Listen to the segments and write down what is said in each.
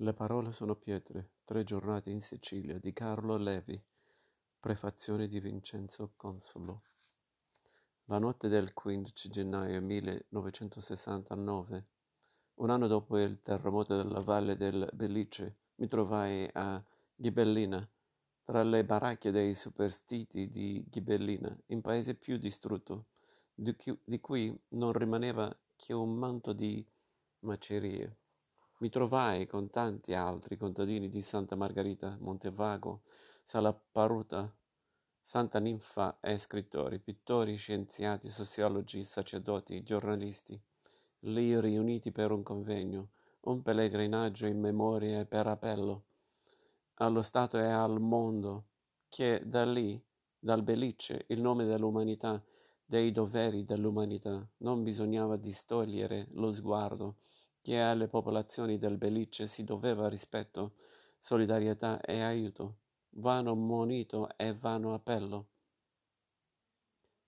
Le parole sono pietre, tre giornate in Sicilia di Carlo Levi, prefazione di Vincenzo Consolo. La notte del 15 gennaio 1969, un anno dopo il terremoto della valle del Belice, mi trovai a Ghibellina, tra le baracche dei superstiti di Ghibellina, in paese più distrutto, di cui non rimaneva che un manto di macerie. Mi trovai con tanti altri contadini di Santa Margherita, Montevago, Salaparuta, Santa Ninfa e scrittori, pittori, scienziati, sociologi, sacerdoti, giornalisti, lì riuniti per un convegno, un pellegrinaggio in memoria e per appello allo Stato e al mondo, che da lì, dal Belice, il nome dell'umanità, dei doveri dell'umanità, non bisognava distogliere lo sguardo che alle popolazioni del Belice si doveva rispetto, solidarietà e aiuto, vano monito e vano appello,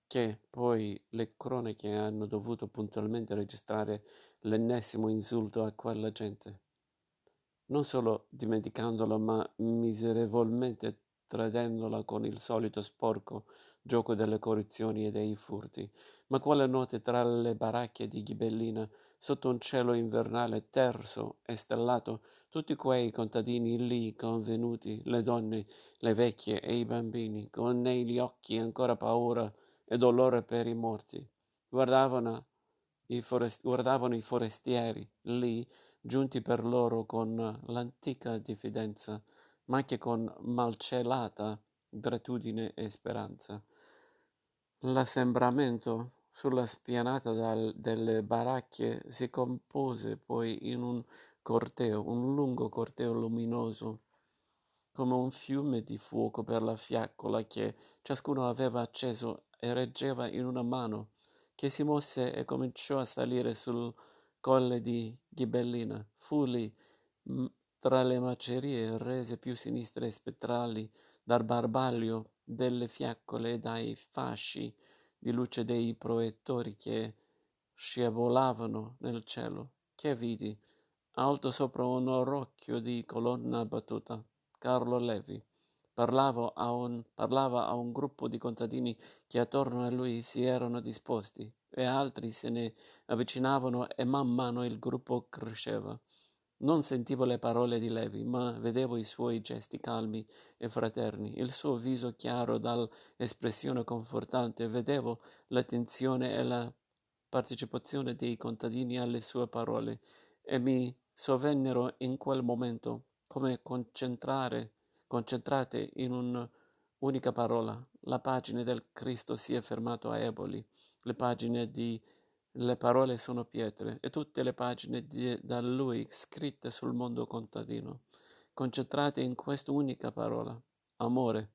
che poi le cronache hanno dovuto puntualmente registrare l'ennesimo insulto a quella gente, non solo dimenticandolo, ma miserevolmente tradendola con il solito sporco gioco delle corruzioni e dei furti. Ma quelle note tra le baracche di Ghibellina sotto un cielo invernale terso e stellato, tutti quei contadini lì convenuti, le donne, le vecchie e i bambini, con negli occhi ancora paura e dolore per i morti, guardavano i, forest- guardavano i forestieri lì, giunti per loro con l'antica diffidenza, ma anche con malcelata gratitudine e speranza. L'assembramento sulla spianata dal, delle baracche si compose poi in un corteo, un lungo corteo luminoso, come un fiume di fuoco per la fiaccola che ciascuno aveva acceso e reggeva in una mano, che si mosse e cominciò a salire sul colle di Ghibellina. Fu lì, tra le macerie rese più sinistre e spettrali, dal barbaglio delle fiaccole e dai fasci di luce dei proiettori che scivolavano nel cielo, che vidi, alto sopra un orocchio di colonna battuta, Carlo Levi. Parlava a, un, parlava a un gruppo di contadini che attorno a lui si erano disposti e altri se ne avvicinavano e man mano il gruppo cresceva. Non sentivo le parole di Levi, ma vedevo i suoi gesti calmi e fraterni, il suo viso chiaro dall'espressione confortante, vedevo l'attenzione e la partecipazione dei contadini alle sue parole e mi sovvennero in quel momento come concentrare, concentrate in un'unica parola. La pagina del Cristo si è fermato a Eboli, le pagine di le parole sono pietre e tutte le pagine di, da lui scritte sul mondo contadino, concentrate in quest'unica parola, amore.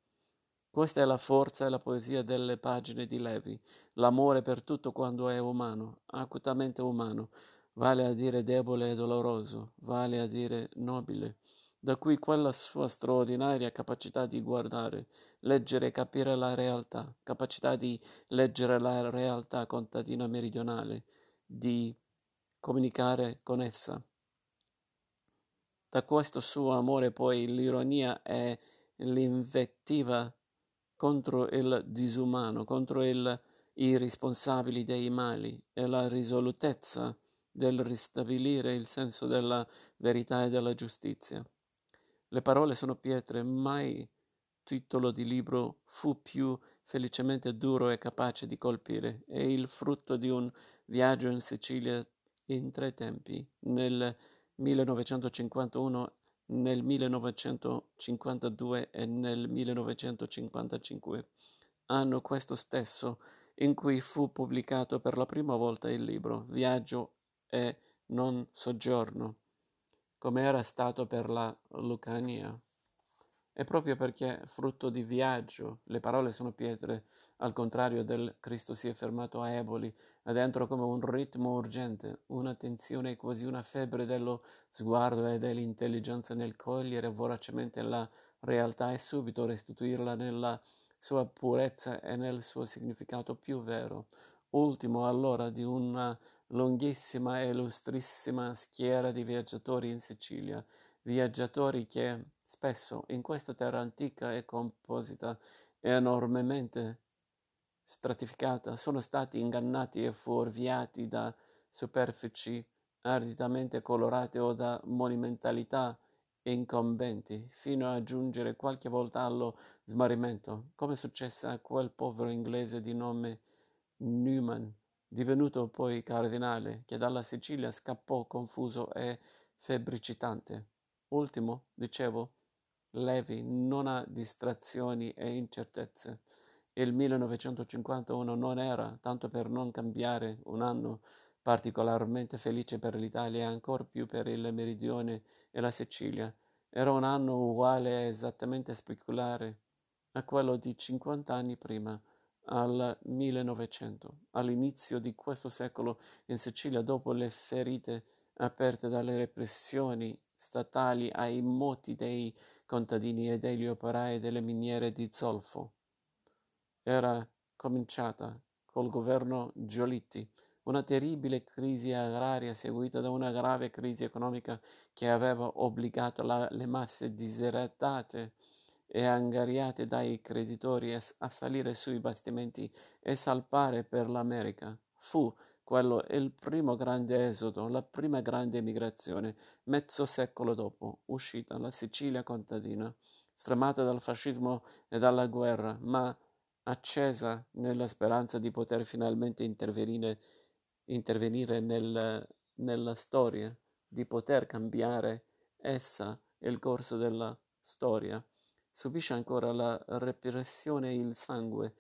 Questa è la forza e la poesia delle pagine di Levi, l'amore per tutto quando è umano, acutamente umano, vale a dire debole e doloroso, vale a dire nobile, da cui quella sua straordinaria capacità di guardare, leggere e capire la realtà, capacità di leggere la realtà contadina meridionale, di comunicare con essa. Da questo suo amore poi l'ironia e l'invettiva contro il disumano, contro il, i responsabili dei mali e la risolutezza del ristabilire il senso della verità e della giustizia. Le parole sono pietre, mai titolo di libro fu più felicemente duro e capace di colpire. È il frutto di un viaggio in Sicilia in tre tempi, nel 1951, nel 1952 e nel 1955, anno questo stesso in cui fu pubblicato per la prima volta il libro Viaggio e non soggiorno come era stato per la Lucania. E proprio perché frutto di viaggio, le parole sono pietre, al contrario del Cristo si è fermato a Eboli, adentro come un ritmo urgente, una tensione quasi una febbre dello sguardo e dell'intelligenza nel cogliere voracemente la realtà e subito restituirla nella sua purezza e nel suo significato più vero, ultimo allora di una lunghissima e illustrissima schiera di viaggiatori in Sicilia, viaggiatori che spesso in questa terra antica e composita e enormemente stratificata sono stati ingannati e fuorviati da superfici arditamente colorate o da monumentalità incombenti, fino a giungere qualche volta allo smarrimento, come successe a quel povero inglese di nome Newman, divenuto poi cardinale, che dalla Sicilia scappò confuso e febbricitante. Ultimo, dicevo, Levi non ha distrazioni e incertezze. Il 1951 non era, tanto per non cambiare, un anno particolarmente felice per l'Italia e ancor più per il Meridione e la Sicilia. Era un anno uguale e esattamente speculare a quello di 50 anni prima, al 1900, all'inizio di questo secolo in Sicilia, dopo le ferite aperte dalle repressioni statali ai moti dei contadini e degli operai delle miniere di zolfo. Era cominciata col governo Giolitti una terribile crisi agraria seguita da una grave crisi economica che aveva obbligato la, le masse diseratate e angariate dai creditori a salire sui bastimenti e salpare per l'America. Fu quello il primo grande esodo, la prima grande emigrazione, mezzo secolo dopo, uscita la Sicilia contadina, stremata dal fascismo e dalla guerra, ma accesa nella speranza di poter finalmente intervenire, intervenire nel, nella storia, di poter cambiare essa il corso della storia subisce ancora la repressione e il sangue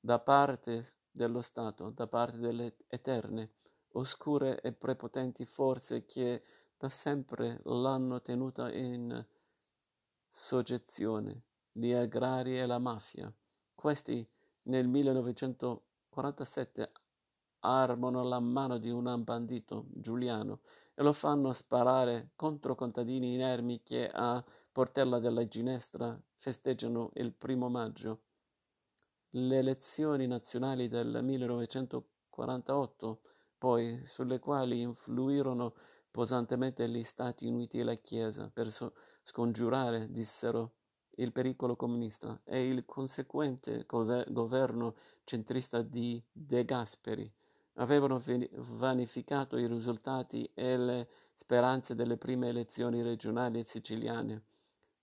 da parte dello Stato, da parte delle eterne, oscure e prepotenti forze che da sempre l'hanno tenuta in soggezione, gli agrari e la mafia. Questi nel 1947 armano la mano di un bandito, Giuliano, e lo fanno sparare contro contadini inermi che a Portella della Ginestra festeggiano il primo maggio. Le elezioni nazionali del 1948, poi, sulle quali influirono pesantemente gli Stati Uniti e la Chiesa per so- scongiurare, dissero, il pericolo comunista. E il conseguente gover- governo centrista di De Gasperi. Avevano vanificato i risultati e le speranze delle prime elezioni regionali siciliane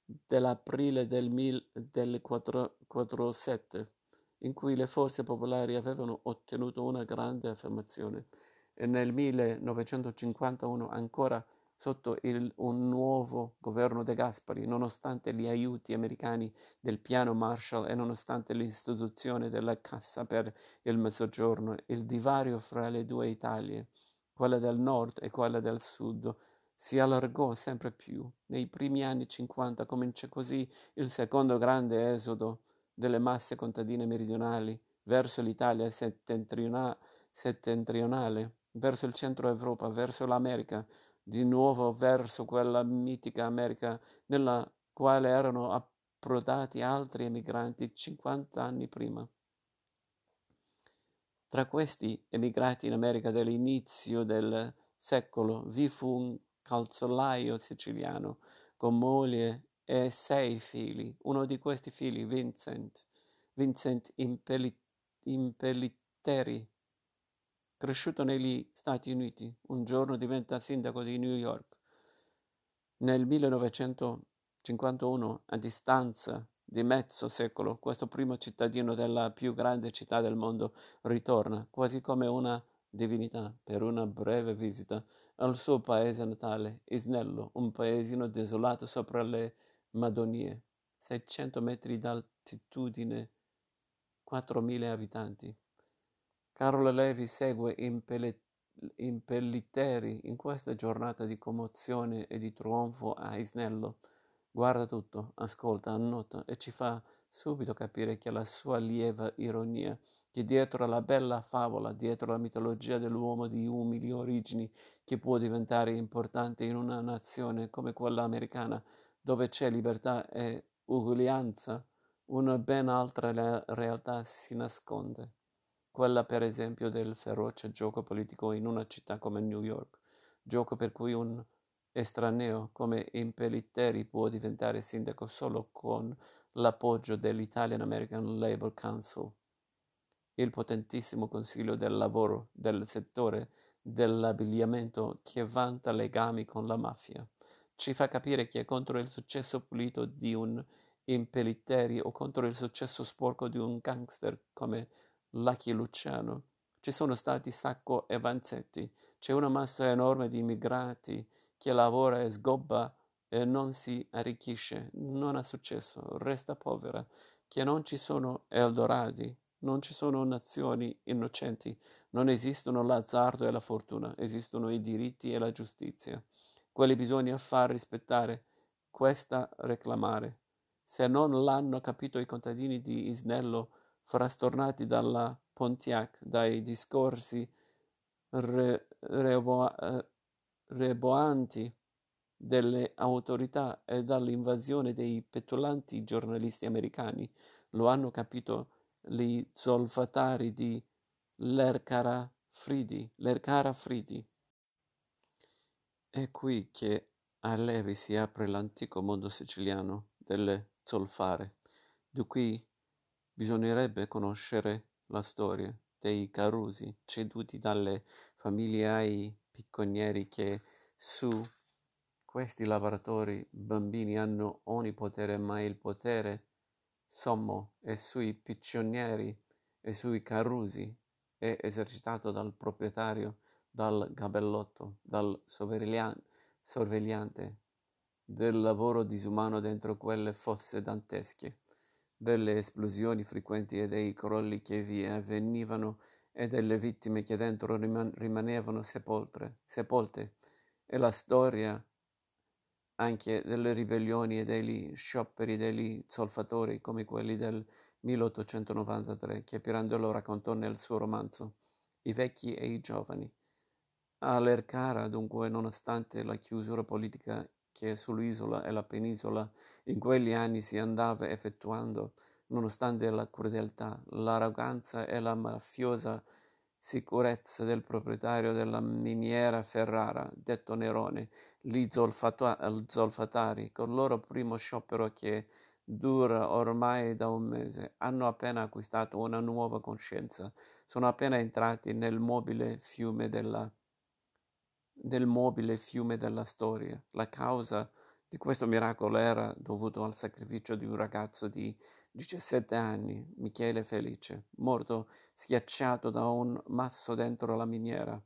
dell'aprile del 1947, in cui le forze popolari avevano ottenuto una grande affermazione, e nel 1951 ancora sotto il, un nuovo governo De Gaspari, nonostante gli aiuti americani del piano Marshall e nonostante l'istituzione della Cassa per il Mezzogiorno, il divario fra le due Italie, quella del nord e quella del sud, si allargò sempre più. Nei primi anni 50 cominciò così il secondo grande esodo delle masse contadine meridionali verso l'Italia settentrionale, verso il centro Europa, verso l'America, di nuovo verso quella mitica America nella quale erano approdati altri emigranti 50 anni prima. Tra questi emigrati in America dell'inizio del secolo vi fu un calzolaio siciliano con moglie e sei figli. Uno di questi figli, Vincent, Vincent Impelli, Impellitteri, cresciuto negli Stati Uniti, un giorno diventa sindaco di New York. Nel 1951, a distanza di mezzo secolo, questo primo cittadino della più grande città del mondo ritorna, quasi come una divinità, per una breve visita al suo paese natale, Isnello, un paesino desolato sopra le Madonie, 600 metri d'altitudine, 4.000 abitanti. Carlo Levi segue impellitteri in questa giornata di commozione e di trionfo a Isnello. Guarda tutto, ascolta, annota e ci fa subito capire che la sua lieva ironia che dietro la bella favola, dietro la mitologia dell'uomo di umili origini, che può diventare importante in una nazione come quella americana, dove c'è libertà e uguaglianza, una ben altra realtà si nasconde, quella per esempio del feroce gioco politico in una città come New York, gioco per cui un estraneo come Impellitteri può diventare sindaco solo con l'appoggio dell'Italian American Labor Council, il potentissimo consiglio del lavoro del settore dell'abbigliamento che vanta legami con la mafia. Ci fa capire che contro il successo pulito di un Impellitteri o contro il successo sporco di un gangster come Lucky Luciano. Ci sono stati Sacco e Vanzetti, c'è una massa enorme di immigrati che lavora e sgobba e non si arricchisce, non ha successo, resta povera, che non ci sono Eldoradi, non ci sono nazioni innocenti, non esistono l'azzardo e la fortuna, esistono i diritti e la giustizia. Quelli bisogna far rispettare, questa reclamare. Se non l'hanno capito i contadini di Isnello, frastornati dalla Pontiac, dai discorsi re, rebo, reboanti delle autorità e dall'invasione dei petulanti giornalisti americani. Lo hanno capito gli zolfatari di Lercara Fridi. È qui che a Levi si apre l'antico mondo siciliano delle zolfare, di cui bisognerebbe conoscere la storia dei Carusi ceduti dalle famiglie ai picconieri che su questi lavoratori bambini hanno ogni potere, ma il potere sommo è sui piccionieri e sui Carusi è esercitato dal proprietario, dal gabellotto, dal sorvegliante, del lavoro disumano dentro quelle fosse dantesche, delle esplosioni frequenti e dei crolli che vi avvenivano e delle vittime che dentro riman- rimanevano sepolte, sepolte, e la storia anche delle ribellioni e degli scioperi degli solfatori come quelli del 1893 che Pirandello raccontò nel suo romanzo I vecchi e i giovani. A Lercara, dunque, nonostante la chiusura politica che sull'isola e la penisola in quegli anni si andava effettuando, nonostante la crudeltà, l'arroganza e la mafiosa sicurezza del proprietario della miniera Ferrara, detto Nerone, gli zolfatari, con il loro primo sciopero che dura ormai da un mese, hanno appena acquistato una nuova coscienza, sono appena entrati nel mobile fiume della, nel mobile fiume della storia. La causa di questo miracolo era dovuto al sacrificio di un ragazzo di 17 anni, Michele Felice, morto schiacciato da un masso dentro la miniera.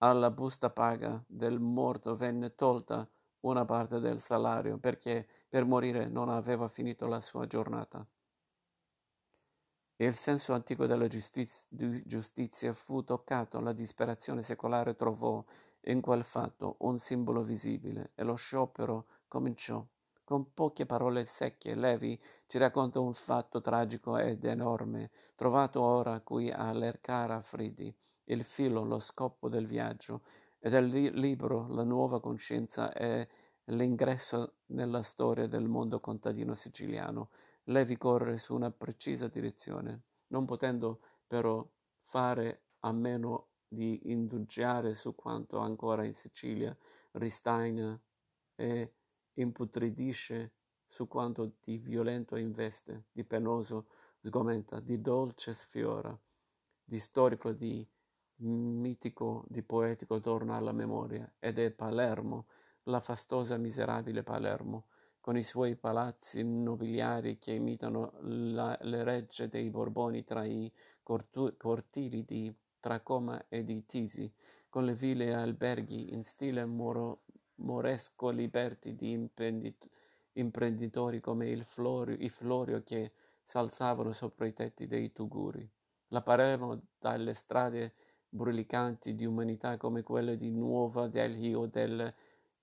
Alla busta paga del morto venne tolta una parte del salario perché per morire non aveva finito la sua giornata. Il senso antico della giustiz- giustizia fu toccato, la disperazione secolare trovò in quel fatto un simbolo visibile e lo sciopero cominciò. Con poche parole secche, Levi ci racconta un fatto tragico ed enorme, trovato ora qui a Lercara Fridi, il filo, lo scopo del viaggio, e del libro La nuova coscienza e l'ingresso nella storia del mondo contadino siciliano. Levi corre su una precisa direzione, non potendo però fare a meno di indugiare su quanto ancora in Sicilia ristaina e imputridisce, su quanto di violento investe, di penoso sgomenta, di dolce sfiora, di storico, di mitico, di poetico torna alla memoria, ed è Palermo, la fastosa miserabile Palermo, con i suoi palazzi nobiliari che imitano la, le regge dei Borboni tra i cortu- cortili di Tracoma e di Tisi, con le ville e alberghi in stile moro, moresco liberti di impendit- imprenditori come Florio, i Florio che s'alzavano sopra i tetti dei tuguri. La Palermo dalle strade brulicanti di umanità come quelle di Nuova Delhi o del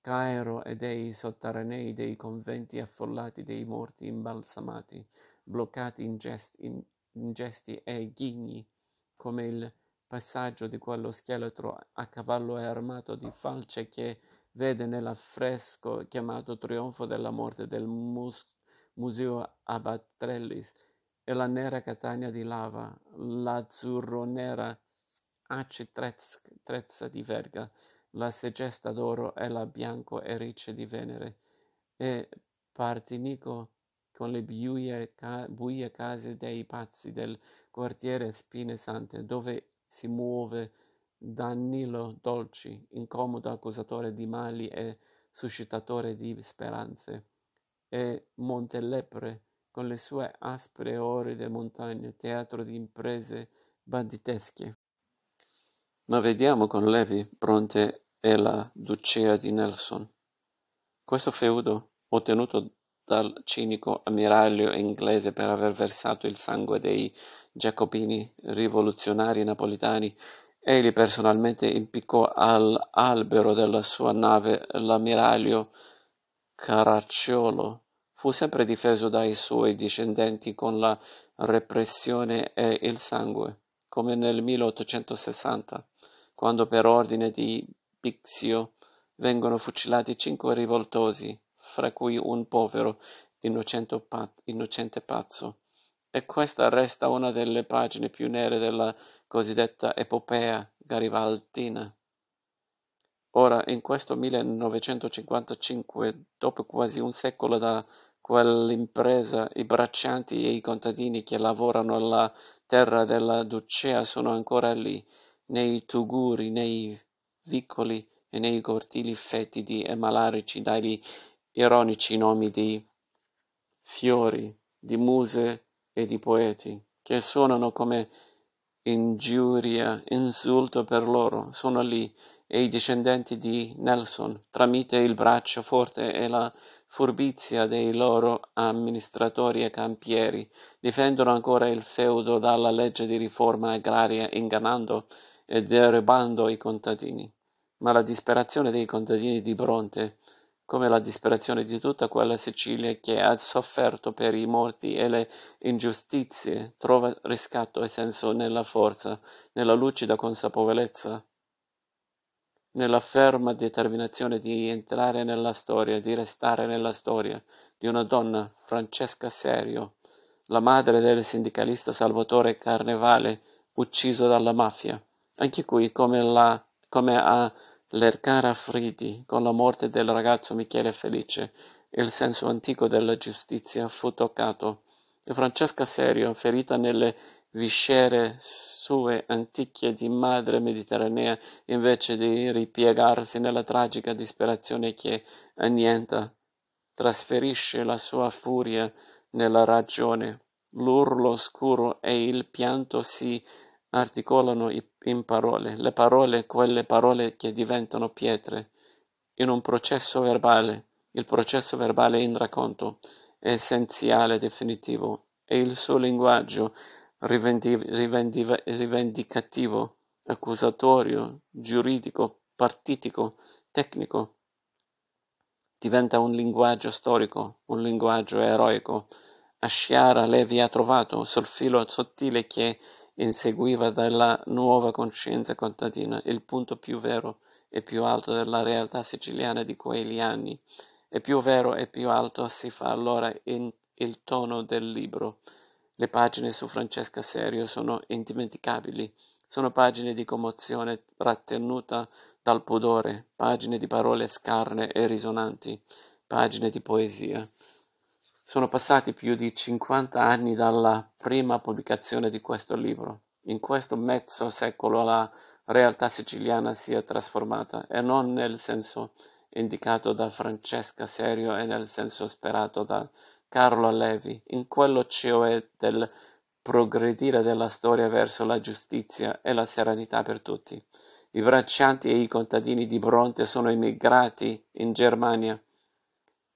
Cairo e dei sotterranei dei conventi affollati dei morti imbalsamati, bloccati in gesti, in, in gesti e ghigni, come il passaggio di quello scheletro a cavallo e armato di falce che vede nell'affresco chiamato Trionfo della morte del mus- Museo Abatrellis e la nera Catania di lava, l'azzurro-nera Aci Trezza di Verga, la segesta d'oro e la bianco e ricce di Venere, e Partinico con le buie, ca- buie case dei pazzi del quartiere Spine Sante, dove si muove Danilo Dolci, incomodo accusatore di mali e suscitatore di speranze, e Montelepre, con le sue aspre oride montagne, teatro di imprese banditesche. Ma vediamo con Levi, Bronte e la ducea di Nelson. Questo feudo, ottenuto dal cinico ammiraglio inglese per aver versato il sangue dei giacobini rivoluzionari napolitani, egli personalmente impiccò all'albero della sua nave l'ammiraglio Caracciolo. Fu sempre difeso dai suoi discendenti con la repressione e il sangue, come nel 1860, quando per ordine di Bixio vengono fucilati cinque rivoltosi fra cui un povero, innocente pazzo. E questa resta una delle pagine più nere della cosiddetta epopea garibaldina. Ora, in questo 1955, dopo quasi un secolo da quell'impresa, i braccianti e i contadini che lavorano alla terra della Ducea sono ancora lì, nei tuguri, nei vicoli e nei cortili fetidi e malarici dagli ironici nomi di fiori, di muse e di poeti, che suonano come ingiuria, insulto per loro, sono lì, e i discendenti di Nelson, tramite il braccio forte e la furbizia dei loro amministratori e campieri, difendono ancora il feudo dalla legge di riforma agraria ingannando e derubando i contadini. Ma la disperazione dei contadini di Bronte come la disperazione di tutta quella Sicilia che ha sofferto per i morti e le ingiustizie, trova riscatto e senso nella forza, nella lucida consapevolezza, nella ferma determinazione di entrare nella storia, di restare nella storia, di una donna, Francesca Serio, la madre del sindicalista Salvatore Carnevale, ucciso dalla mafia. Anche qui, come, la, come ha L'Ercara Fridi, con la morte del ragazzo Michele Felice, il senso antico della giustizia fu toccato, e Francesca Serio, ferita nelle viscere sue antiche di madre mediterranea, invece di ripiegarsi nella tragica disperazione che annienta, trasferisce la sua furia nella ragione. L'urlo oscuro e il pianto si articolano in parole, le parole, quelle parole che diventano pietre, in un processo verbale. Il processo verbale in racconto è essenziale, definitivo, e il suo linguaggio rivendi- rivendi- rivendicativo, accusatorio, giuridico, partitico, tecnico, diventa un linguaggio storico, un linguaggio eroico. A Sciara Levi ha trovato sul filo sottile che inseguiva dalla nuova coscienza contadina il punto più vero e più alto della realtà siciliana di quegli anni, e più vero e più alto si fa allora il tono del libro. Le pagine su Francesca Serio sono indimenticabili, sono pagine di commozione trattenuta dal pudore, pagine di parole scarne e risonanti, pagine di poesia. Sono passati più di cinquanta anni dalla prima pubblicazione di questo libro. In questo mezzo secolo la realtà siciliana si è trasformata, e non nel senso indicato da Francesca Serio e nel senso sperato da Carlo Levi, in quello cioè del progredire della storia verso la giustizia e la serenità per tutti. I braccianti e i contadini di Bronte sono emigrati in Germania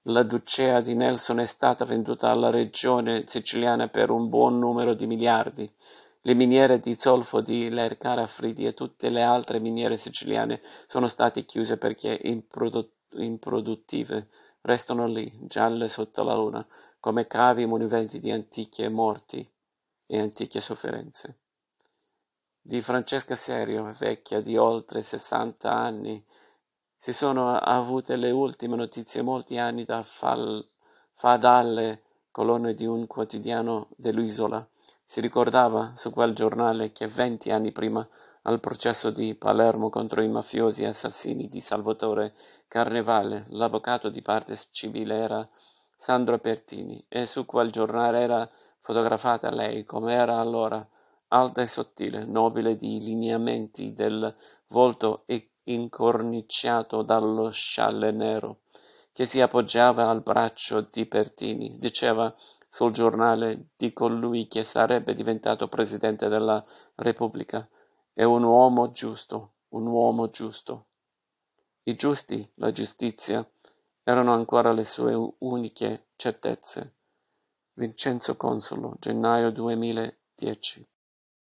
la ducea di Nelson è stata venduta alla regione siciliana per un buon numero di miliardi. Le miniere di zolfo di Lercara Fridi e tutte le altre miniere siciliane sono state chiuse perché improdu- improduttive. Restano lì, gialle sotto la luna, come cavi monumenti di antiche morti e antiche sofferenze. Di Francesca Serio, vecchia di oltre sessanta anni, si sono avute le ultime notizie molti anni da fal- fa dalle colonne di un quotidiano dell'isola. Si ricordava su quel giornale che venti anni prima al processo di Palermo contro i mafiosi assassini di Salvatore Carnevale, l'avvocato di parte civile era Sandro Pertini e su quel giornale era fotografata lei come era allora, alta e sottile, nobile di lineamenti del volto e incorniciato dallo scialle nero, che si appoggiava al braccio di Pertini. Diceva sul giornale di colui che sarebbe diventato presidente della Repubblica. È un uomo giusto, un uomo giusto. I giusti, la giustizia, erano ancora le sue uniche certezze. Vincenzo Consolo, gennaio 2010